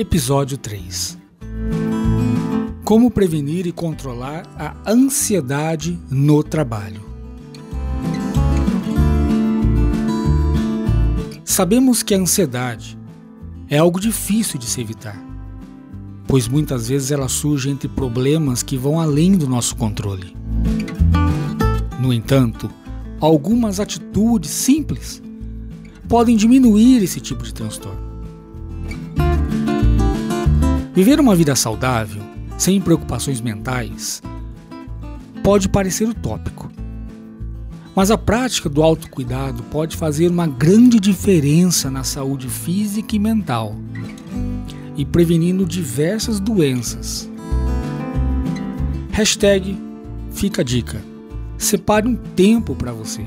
Episódio 3 Como prevenir e controlar a ansiedade no trabalho. Sabemos que a ansiedade é algo difícil de se evitar, pois muitas vezes ela surge entre problemas que vão além do nosso controle. No entanto, algumas atitudes simples podem diminuir esse tipo de transtorno. Viver uma vida saudável, sem preocupações mentais, pode parecer utópico. Mas a prática do autocuidado pode fazer uma grande diferença na saúde física e mental e prevenindo diversas doenças. Hashtag fica a dica. Separe um tempo para você.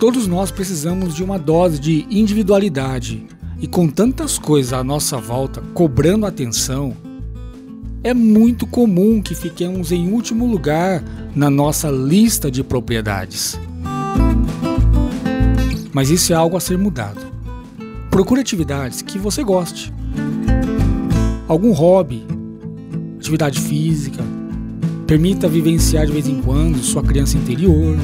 Todos nós precisamos de uma dose de individualidade e com tantas coisas à nossa volta cobrando atenção, é muito comum que fiquemos em último lugar na nossa lista de propriedades. Mas isso é algo a ser mudado. Procure atividades que você goste. Algum hobby, atividade física, permita vivenciar de vez em quando sua criança interior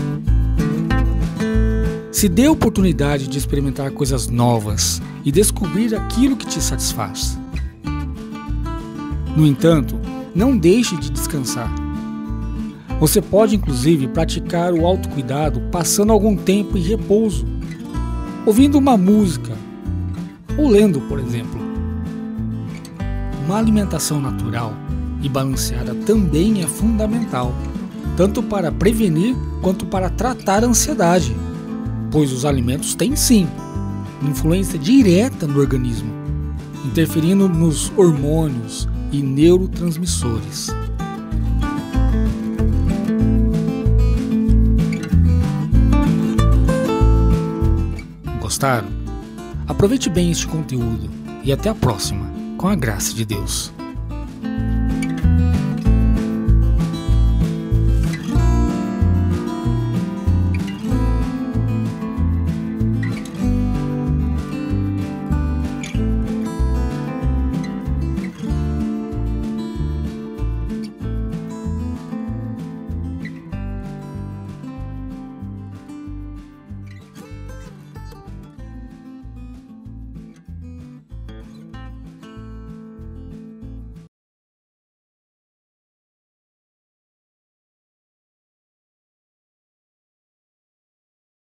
se dê a oportunidade de experimentar coisas novas e descobrir aquilo que te satisfaz. No entanto, não deixe de descansar. Você pode inclusive praticar o autocuidado passando algum tempo em repouso, ouvindo uma música ou lendo, por exemplo. Uma alimentação natural e balanceada também é fundamental, tanto para prevenir quanto para tratar a ansiedade pois os alimentos têm sim influência direta no organismo, interferindo nos hormônios e neurotransmissores. Gostaram? Aproveite bem este conteúdo e até a próxima, com a graça de Deus.